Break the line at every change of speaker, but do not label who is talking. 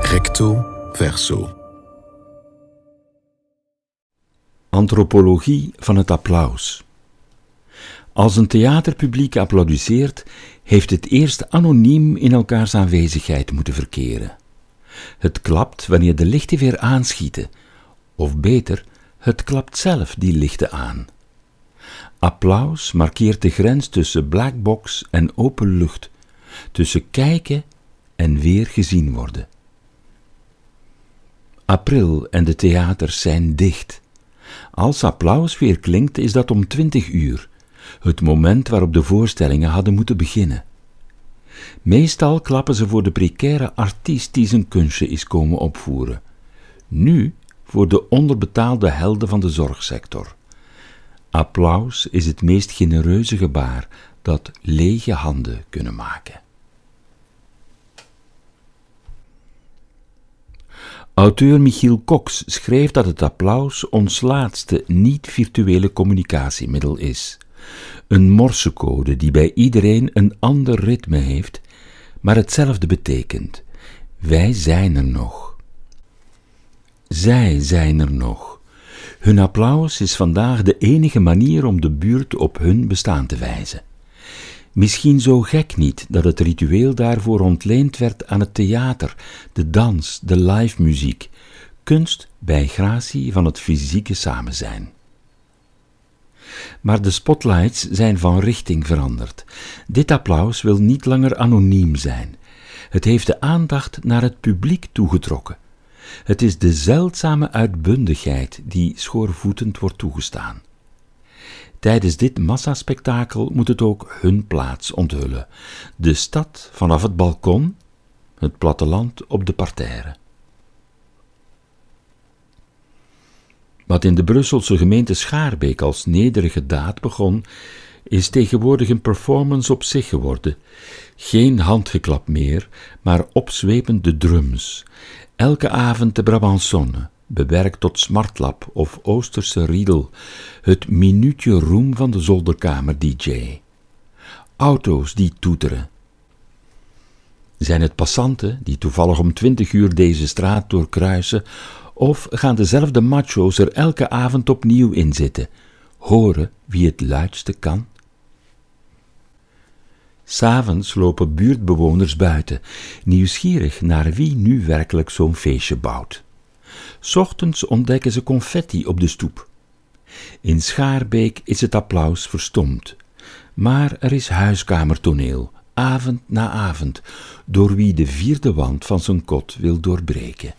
Recto verso.
Antropologie van het applaus. Als een theaterpubliek applaudisseert, heeft het eerst anoniem in elkaars aanwezigheid moeten verkeren. Het klapt wanneer de lichten weer aanschieten, of beter, het klapt zelf die lichten aan. Applaus markeert de grens tussen blackbox en open lucht, tussen kijken en weer gezien worden. April en de theaters zijn dicht. Als applaus weer klinkt, is dat om twintig uur, het moment waarop de voorstellingen hadden moeten beginnen. Meestal klappen ze voor de precaire artiest die zijn kunstje is komen opvoeren. Nu voor de onderbetaalde helden van de zorgsector. Applaus is het meest genereuze gebaar dat lege handen kunnen maken. Auteur Michiel Cox schreef dat het applaus ons laatste niet-virtuele communicatiemiddel is. Een morsecode die bij iedereen een ander ritme heeft, maar hetzelfde betekent. Wij zijn er nog. Zij zijn er nog. Hun applaus is vandaag de enige manier om de buurt op hun bestaan te wijzen. Misschien zo gek niet dat het ritueel daarvoor ontleend werd aan het theater, de dans, de live muziek, kunst bij gratie van het fysieke samenzijn. Maar de spotlights zijn van richting veranderd. Dit applaus wil niet langer anoniem zijn. Het heeft de aandacht naar het publiek toegetrokken. Het is de zeldzame uitbundigheid die schoorvoetend wordt toegestaan. Tijdens dit massaspektakel moet het ook hun plaats onthullen: de stad vanaf het balkon, het platteland op de parterre. Wat in de Brusselse gemeente Schaarbeek als nederige daad begon, is tegenwoordig een performance op zich geworden. Geen handgeklap meer, maar opzwepende drums. Elke avond de Brabançonne, bewerkt tot smartlap of Oosterse riedel, het minuutje roem van de zolderkamer-dj. Auto's die toeteren. Zijn het passanten die toevallig om twintig uur deze straat doorkruisen, of gaan dezelfde macho's er elke avond opnieuw in zitten, horen wie het luidste kan? S'avonds lopen buurtbewoners buiten, nieuwsgierig naar wie nu werkelijk zo'n feestje bouwt. Ochtends ontdekken ze confetti op de stoep. In Schaarbeek is het applaus verstomd, maar er is huiskamertoneel, avond na avond, door wie de vierde wand van zijn kot wil doorbreken.